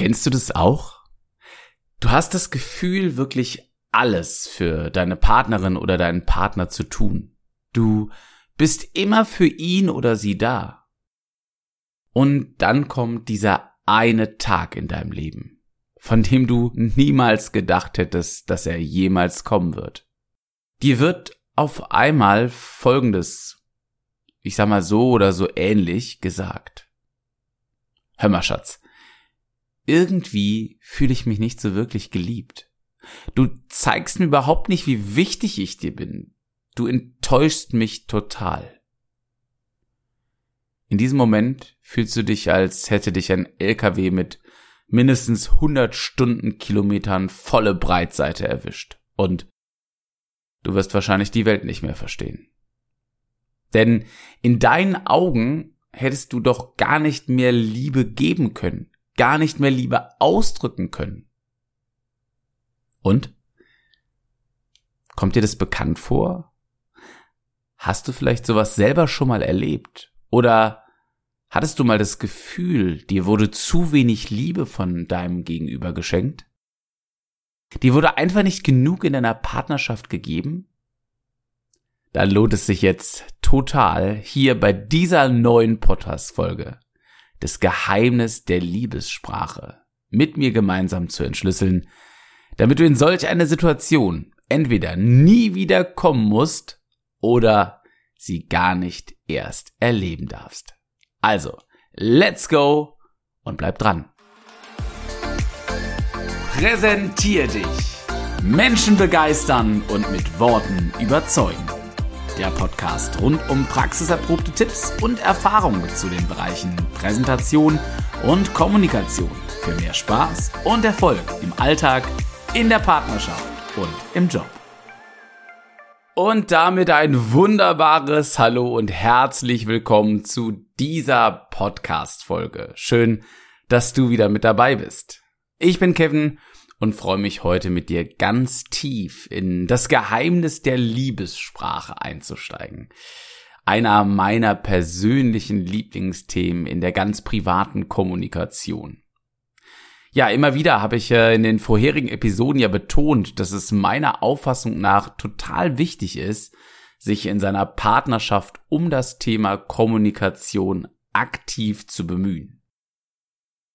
Kennst du das auch? Du hast das Gefühl, wirklich alles für deine Partnerin oder deinen Partner zu tun. Du bist immer für ihn oder sie da. Und dann kommt dieser eine Tag in deinem Leben, von dem du niemals gedacht hättest, dass er jemals kommen wird. Dir wird auf einmal Folgendes, ich sag mal so oder so ähnlich gesagt. Hör mal, Schatz, irgendwie fühle ich mich nicht so wirklich geliebt. Du zeigst mir überhaupt nicht, wie wichtig ich dir bin. Du enttäuschst mich total. In diesem Moment fühlst du dich, als hätte dich ein LKW mit mindestens 100 Stundenkilometern volle Breitseite erwischt. Und du wirst wahrscheinlich die Welt nicht mehr verstehen. Denn in deinen Augen hättest du doch gar nicht mehr Liebe geben können, gar nicht mehr Liebe ausdrücken können. Und? Kommt dir das bekannt vor? Hast du vielleicht sowas selber schon mal erlebt? Oder hattest du mal das Gefühl, dir wurde zu wenig Liebe von deinem Gegenüber geschenkt? Dir wurde einfach nicht genug in deiner Partnerschaft gegeben? Dann lohnt es sich jetzt total hier bei dieser neuen Podcast-Folge das Geheimnis der Liebessprache mit mir gemeinsam zu entschlüsseln, damit du in solch eine Situation entweder nie wieder kommen musst oder sie gar nicht erst erleben darfst. Also, let's go und bleib dran. Präsentier dich. Menschen begeistern und mit Worten überzeugen. Der Podcast rund um praxiserprobte Tipps und Erfahrungen zu den Bereichen Präsentation und Kommunikation für mehr Spaß und Erfolg im Alltag, in der Partnerschaft und im Job. Und damit ein wunderbares Hallo und herzlich willkommen zu dieser Podcast-Folge. Schön, dass du wieder mit dabei bist. Ich bin Kevin und freue mich heute mit dir ganz tief in das Geheimnis der Liebessprache einzusteigen. Einer meiner persönlichen Lieblingsthemen in der ganz privaten Kommunikation. Ja, immer wieder habe ich äh, in den vorherigen Episoden ja betont, dass es meiner Auffassung nach total wichtig ist, sich in seiner Partnerschaft um das Thema Kommunikation aktiv zu bemühen.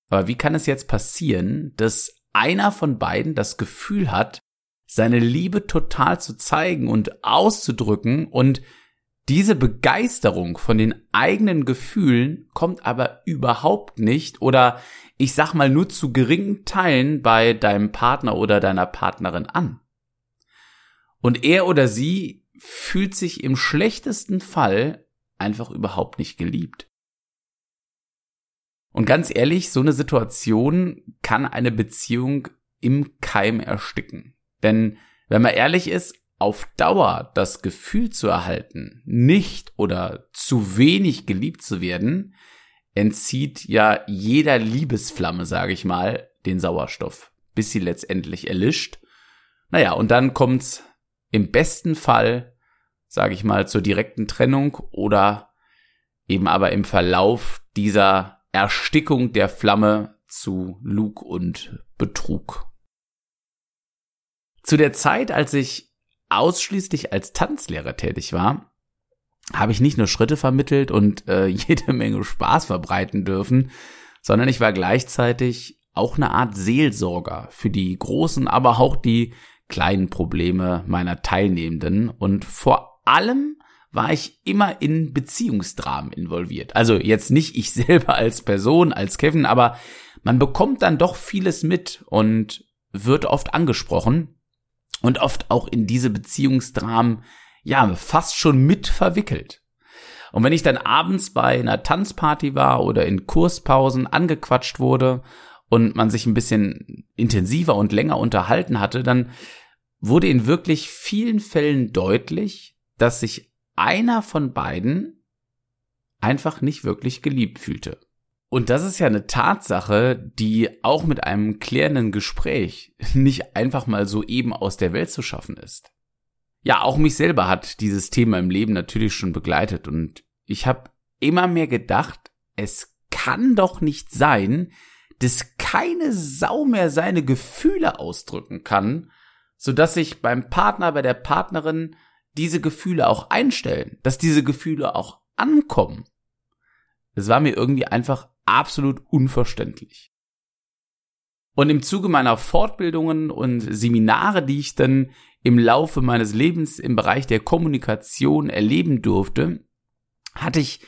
Aber wie kann es jetzt passieren, dass einer von beiden das Gefühl hat, seine Liebe total zu zeigen und auszudrücken und diese Begeisterung von den eigenen Gefühlen kommt aber überhaupt nicht oder ich sag mal nur zu geringen Teilen bei deinem Partner oder deiner Partnerin an. Und er oder sie fühlt sich im schlechtesten Fall einfach überhaupt nicht geliebt. Und ganz ehrlich, so eine Situation kann eine Beziehung im Keim ersticken. Denn wenn man ehrlich ist, auf Dauer das Gefühl zu erhalten, nicht oder zu wenig geliebt zu werden, entzieht ja jeder Liebesflamme, sage ich mal, den Sauerstoff, bis sie letztendlich erlischt. Naja, und dann kommt's im besten Fall, sage ich mal, zur direkten Trennung oder eben aber im Verlauf dieser Erstickung der Flamme zu Lug und Betrug. Zu der Zeit, als ich ausschließlich als Tanzlehrer tätig war, habe ich nicht nur Schritte vermittelt und äh, jede Menge Spaß verbreiten dürfen, sondern ich war gleichzeitig auch eine Art Seelsorger für die großen, aber auch die kleinen Probleme meiner Teilnehmenden und vor allem war ich immer in Beziehungsdramen involviert. Also jetzt nicht ich selber als Person, als Kevin, aber man bekommt dann doch vieles mit und wird oft angesprochen und oft auch in diese Beziehungsdramen, ja, fast schon mit verwickelt. Und wenn ich dann abends bei einer Tanzparty war oder in Kurspausen angequatscht wurde und man sich ein bisschen intensiver und länger unterhalten hatte, dann wurde in wirklich vielen Fällen deutlich, dass sich einer von beiden einfach nicht wirklich geliebt fühlte. Und das ist ja eine Tatsache, die auch mit einem klärenden Gespräch nicht einfach mal so eben aus der Welt zu schaffen ist. Ja, auch mich selber hat dieses Thema im Leben natürlich schon begleitet und ich habe immer mehr gedacht, es kann doch nicht sein, dass keine Sau mehr seine Gefühle ausdrücken kann, so dass sich beim Partner, bei der Partnerin diese Gefühle auch einstellen, dass diese Gefühle auch ankommen. Es war mir irgendwie einfach absolut unverständlich. Und im Zuge meiner Fortbildungen und Seminare, die ich dann im Laufe meines Lebens im Bereich der Kommunikation erleben durfte, hatte ich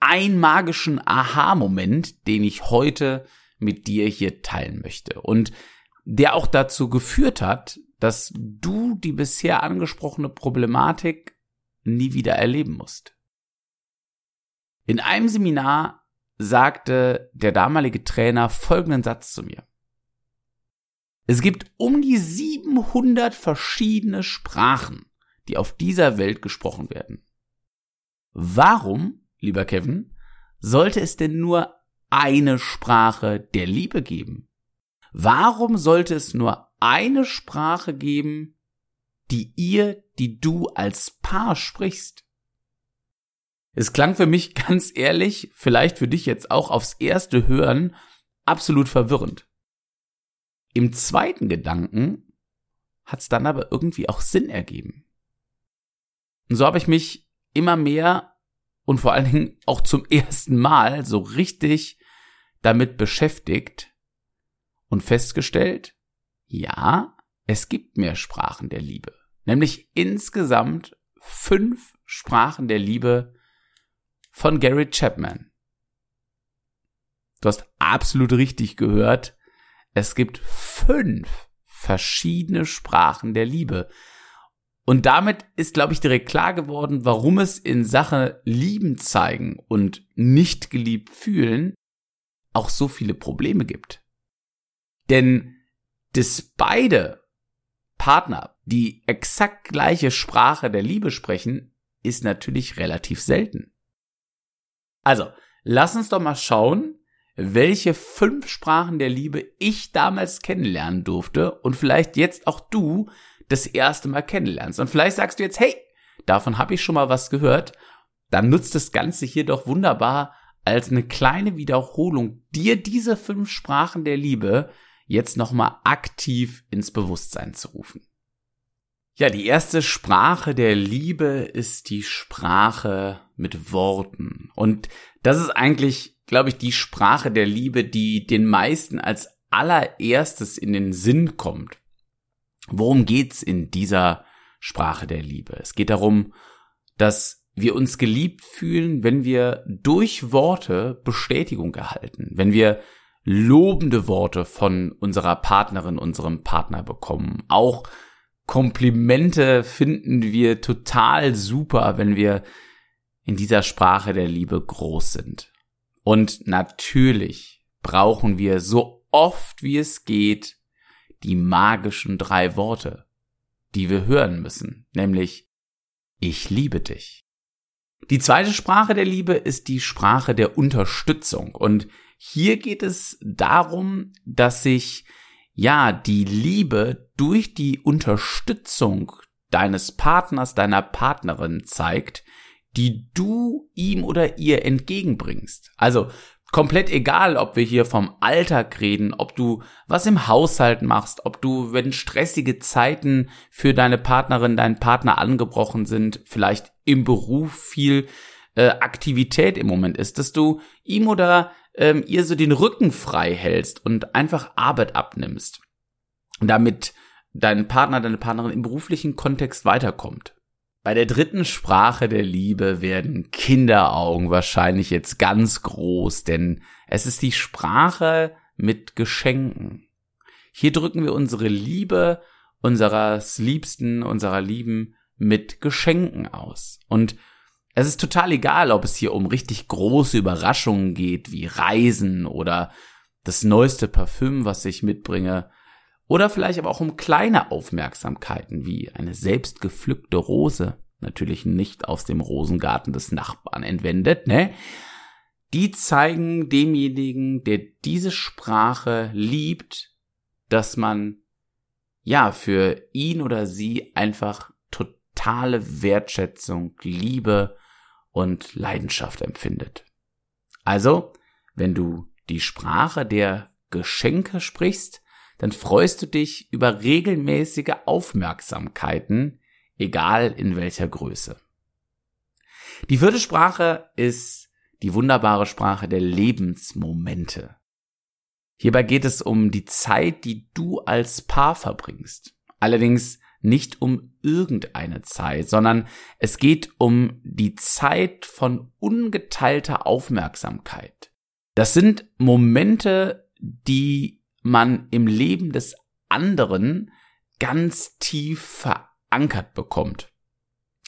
einen magischen Aha-Moment, den ich heute mit dir hier teilen möchte und der auch dazu geführt hat, dass du die bisher angesprochene Problematik nie wieder erleben musst. In einem Seminar sagte der damalige Trainer folgenden Satz zu mir. Es gibt um die 700 verschiedene Sprachen, die auf dieser Welt gesprochen werden. Warum, lieber Kevin, sollte es denn nur eine Sprache der Liebe geben? Warum sollte es nur eine Sprache geben, die ihr, die du als Paar sprichst? Es klang für mich ganz ehrlich, vielleicht für dich jetzt auch aufs erste Hören, absolut verwirrend. Im zweiten Gedanken hat es dann aber irgendwie auch Sinn ergeben. Und so habe ich mich immer mehr und vor allen Dingen auch zum ersten Mal so richtig damit beschäftigt und festgestellt, ja, es gibt mehr Sprachen der Liebe. Nämlich insgesamt fünf Sprachen der Liebe von Gary Chapman. Du hast absolut richtig gehört. Es gibt fünf verschiedene Sprachen der Liebe. Und damit ist, glaube ich, direkt klar geworden, warum es in Sache Lieben zeigen und nicht geliebt fühlen auch so viele Probleme gibt. Denn dass beide Partner die exakt gleiche Sprache der Liebe sprechen, ist natürlich relativ selten. Also, lass uns doch mal schauen, welche fünf Sprachen der Liebe ich damals kennenlernen durfte und vielleicht jetzt auch du das erste Mal kennenlernst. Und vielleicht sagst du jetzt, hey, davon habe ich schon mal was gehört. Dann nutzt das Ganze hier doch wunderbar als eine kleine Wiederholung, dir diese fünf Sprachen der Liebe jetzt nochmal aktiv ins Bewusstsein zu rufen. Ja, die erste Sprache der Liebe ist die Sprache mit Worten. Und das ist eigentlich, glaube ich, die Sprache der Liebe, die den meisten als allererstes in den Sinn kommt. Worum geht's in dieser Sprache der Liebe? Es geht darum, dass wir uns geliebt fühlen, wenn wir durch Worte Bestätigung erhalten, wenn wir lobende Worte von unserer Partnerin, unserem Partner bekommen, auch Komplimente finden wir total super, wenn wir in dieser Sprache der Liebe groß sind. Und natürlich brauchen wir so oft wie es geht die magischen drei Worte, die wir hören müssen, nämlich ich liebe dich. Die zweite Sprache der Liebe ist die Sprache der Unterstützung und hier geht es darum, dass sich ja, die Liebe durch die Unterstützung deines Partners, deiner Partnerin zeigt, die du ihm oder ihr entgegenbringst. Also komplett egal, ob wir hier vom Alltag reden, ob du was im Haushalt machst, ob du, wenn stressige Zeiten für deine Partnerin, deinen Partner angebrochen sind, vielleicht im Beruf viel äh, Aktivität im Moment ist, dass du ihm oder ähm, ihr so den Rücken frei hältst und einfach Arbeit abnimmst. Damit dein Partner, deine Partnerin im beruflichen Kontext weiterkommt. Bei der dritten Sprache der Liebe werden Kinderaugen wahrscheinlich jetzt ganz groß, denn es ist die Sprache mit Geschenken. Hier drücken wir unsere Liebe unseres Liebsten, unserer Lieben mit Geschenken aus. Und es ist total egal, ob es hier um richtig große Überraschungen geht, wie Reisen oder das neueste Parfüm, was ich mitbringe, oder vielleicht aber auch um kleine Aufmerksamkeiten, wie eine selbst gepflückte Rose, natürlich nicht aus dem Rosengarten des Nachbarn entwendet, ne? Die zeigen demjenigen, der diese Sprache liebt, dass man ja für ihn oder sie einfach totale Wertschätzung, Liebe und Leidenschaft empfindet. Also, wenn du die Sprache der Geschenke sprichst, dann freust du dich über regelmäßige Aufmerksamkeiten, egal in welcher Größe. Die vierte Sprache ist die wunderbare Sprache der Lebensmomente. Hierbei geht es um die Zeit, die du als Paar verbringst. Allerdings nicht um irgendeine Zeit, sondern es geht um die Zeit von ungeteilter Aufmerksamkeit. Das sind Momente, die man im Leben des anderen ganz tief verankert bekommt.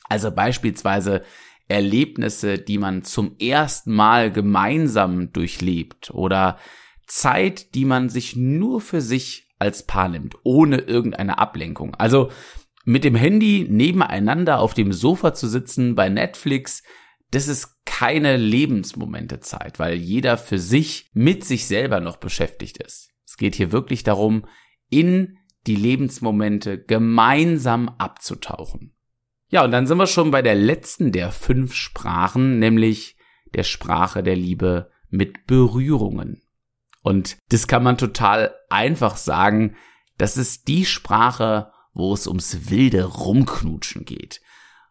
Also beispielsweise Erlebnisse, die man zum ersten Mal gemeinsam durchlebt oder Zeit, die man sich nur für sich als Paar nimmt, ohne irgendeine Ablenkung. Also mit dem Handy nebeneinander auf dem Sofa zu sitzen bei Netflix, das ist keine Lebensmomentezeit, weil jeder für sich mit sich selber noch beschäftigt ist. Es geht hier wirklich darum, in die Lebensmomente gemeinsam abzutauchen. Ja, und dann sind wir schon bei der letzten der fünf Sprachen, nämlich der Sprache der Liebe mit Berührungen. Und das kann man total einfach sagen. Das ist die Sprache, wo es ums wilde Rumknutschen geht.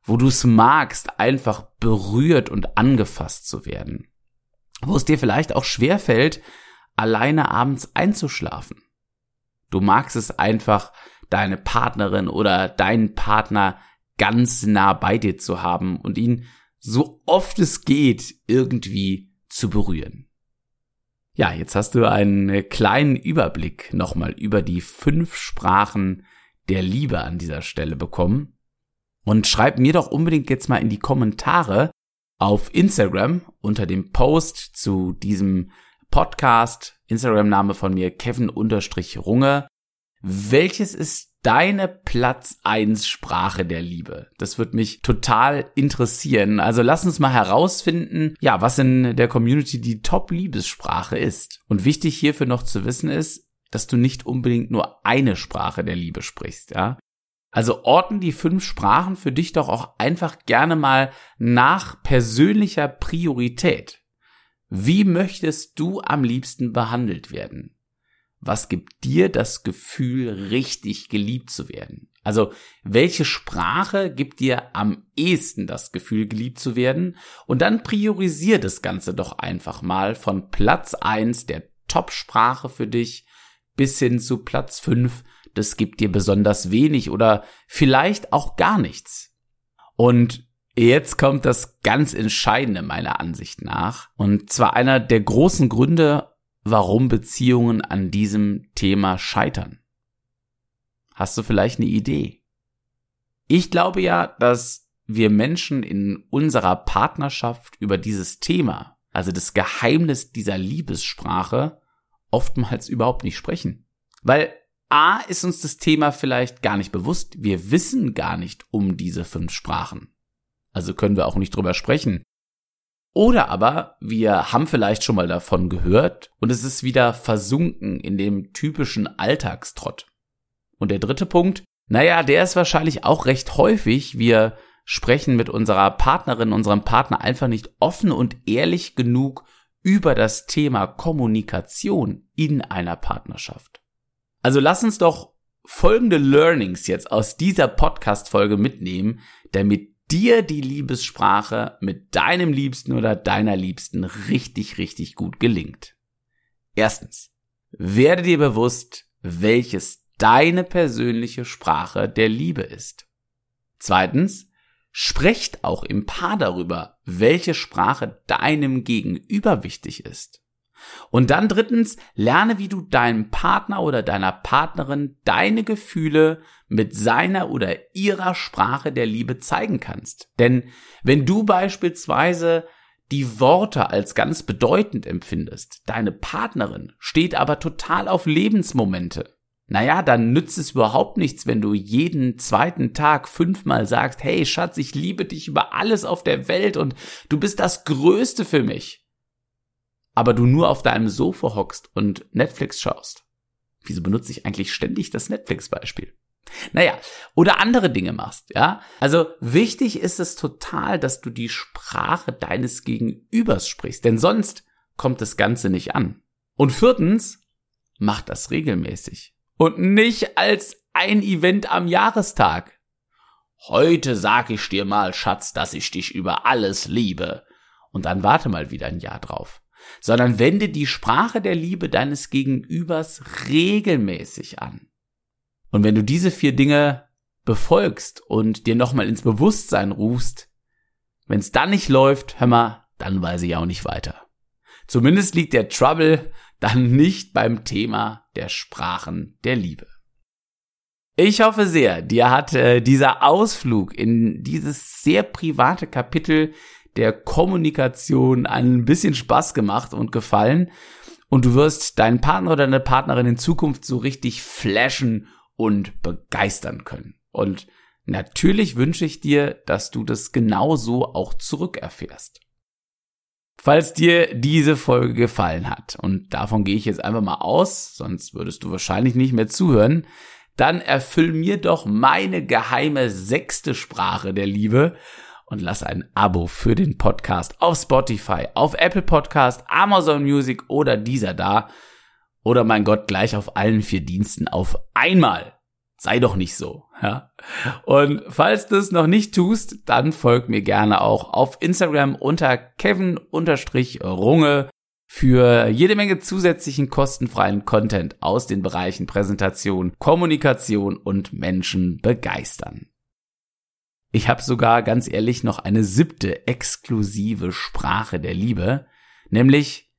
Wo du es magst, einfach berührt und angefasst zu werden. Wo es dir vielleicht auch schwer fällt, alleine abends einzuschlafen. Du magst es einfach, deine Partnerin oder deinen Partner ganz nah bei dir zu haben und ihn so oft es geht irgendwie zu berühren. Ja, jetzt hast du einen kleinen Überblick nochmal über die fünf Sprachen der Liebe an dieser Stelle bekommen. Und schreib mir doch unbedingt jetzt mal in die Kommentare auf Instagram unter dem Post zu diesem Podcast, Instagram-Name von mir, Kevin-Runge. Welches ist deine Platz eins Sprache der Liebe? Das wird mich total interessieren. Also lass uns mal herausfinden, ja, was in der Community die Top-Liebessprache ist. Und wichtig hierfür noch zu wissen ist, dass du nicht unbedingt nur eine Sprache der Liebe sprichst, ja. Also orten die fünf Sprachen für dich doch auch einfach gerne mal nach persönlicher Priorität. Wie möchtest du am liebsten behandelt werden? Was gibt dir das Gefühl, richtig geliebt zu werden? Also, welche Sprache gibt dir am ehesten das Gefühl, geliebt zu werden? Und dann priorisier das Ganze doch einfach mal von Platz eins der Top-Sprache für dich bis hin zu Platz fünf. Das gibt dir besonders wenig oder vielleicht auch gar nichts. Und Jetzt kommt das ganz Entscheidende meiner Ansicht nach. Und zwar einer der großen Gründe, warum Beziehungen an diesem Thema scheitern. Hast du vielleicht eine Idee? Ich glaube ja, dass wir Menschen in unserer Partnerschaft über dieses Thema, also das Geheimnis dieser Liebessprache, oftmals überhaupt nicht sprechen. Weil A ist uns das Thema vielleicht gar nicht bewusst. Wir wissen gar nicht um diese fünf Sprachen. Also können wir auch nicht drüber sprechen. Oder aber wir haben vielleicht schon mal davon gehört und es ist wieder versunken in dem typischen Alltagstrott. Und der dritte Punkt, naja, der ist wahrscheinlich auch recht häufig. Wir sprechen mit unserer Partnerin, unserem Partner einfach nicht offen und ehrlich genug über das Thema Kommunikation in einer Partnerschaft. Also lass uns doch folgende Learnings jetzt aus dieser Podcast-Folge mitnehmen, damit dir die Liebessprache mit deinem Liebsten oder deiner Liebsten richtig, richtig gut gelingt. Erstens, werde dir bewusst, welches deine persönliche Sprache der Liebe ist. Zweitens, sprecht auch im Paar darüber, welche Sprache deinem Gegenüber wichtig ist. Und dann drittens, lerne, wie du deinem Partner oder deiner Partnerin deine Gefühle mit seiner oder ihrer Sprache der Liebe zeigen kannst. Denn wenn du beispielsweise die Worte als ganz bedeutend empfindest, deine Partnerin steht aber total auf Lebensmomente, naja, dann nützt es überhaupt nichts, wenn du jeden zweiten Tag fünfmal sagst, hey Schatz, ich liebe dich über alles auf der Welt und du bist das Größte für mich aber du nur auf deinem Sofa hockst und Netflix schaust. Wieso benutze ich eigentlich ständig das Netflix-Beispiel? Naja, oder andere Dinge machst, ja. Also wichtig ist es total, dass du die Sprache deines Gegenübers sprichst, denn sonst kommt das Ganze nicht an. Und viertens, mach das regelmäßig. Und nicht als ein Event am Jahrestag. Heute sag ich dir mal, Schatz, dass ich dich über alles liebe. Und dann warte mal wieder ein Jahr drauf. Sondern wende die Sprache der Liebe deines Gegenübers regelmäßig an. Und wenn du diese vier Dinge befolgst und dir nochmal ins Bewusstsein rufst, wenn es dann nicht läuft, hör mal, dann weiß ich auch nicht weiter. Zumindest liegt der Trouble dann nicht beim Thema der Sprachen der Liebe. Ich hoffe sehr, dir hat äh, dieser Ausflug in dieses sehr private Kapitel der Kommunikation ein bisschen Spaß gemacht und gefallen und du wirst deinen Partner oder deine Partnerin in Zukunft so richtig flashen und begeistern können. Und natürlich wünsche ich dir, dass du das genauso auch zurückerfährst. Falls dir diese Folge gefallen hat, und davon gehe ich jetzt einfach mal aus, sonst würdest du wahrscheinlich nicht mehr zuhören, dann erfüll mir doch meine geheime sechste Sprache der Liebe und lass ein Abo für den Podcast auf Spotify, auf Apple Podcast, Amazon Music oder dieser da. Oder mein Gott, gleich auf allen vier Diensten auf einmal. Sei doch nicht so, ja. Und falls du es noch nicht tust, dann folg mir gerne auch auf Instagram unter Kevin-Runge für jede Menge zusätzlichen kostenfreien Content aus den Bereichen Präsentation, Kommunikation und Menschen begeistern. Ich habe sogar ganz ehrlich noch eine siebte exklusive Sprache der Liebe, nämlich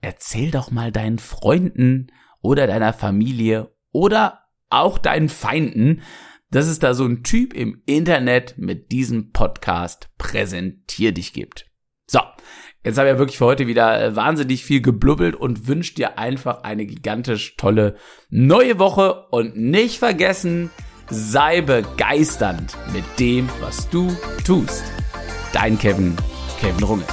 erzähl doch mal deinen Freunden oder deiner Familie oder auch deinen Feinden, dass es da so ein Typ im Internet mit diesem Podcast Präsentier dich gibt. So, jetzt habe ich ja wirklich für heute wieder äh, wahnsinnig viel geblubbelt und wünsche dir einfach eine gigantisch tolle neue Woche und nicht vergessen, sei begeisternd mit dem, was du tust. Dein Kevin, Kevin Runge.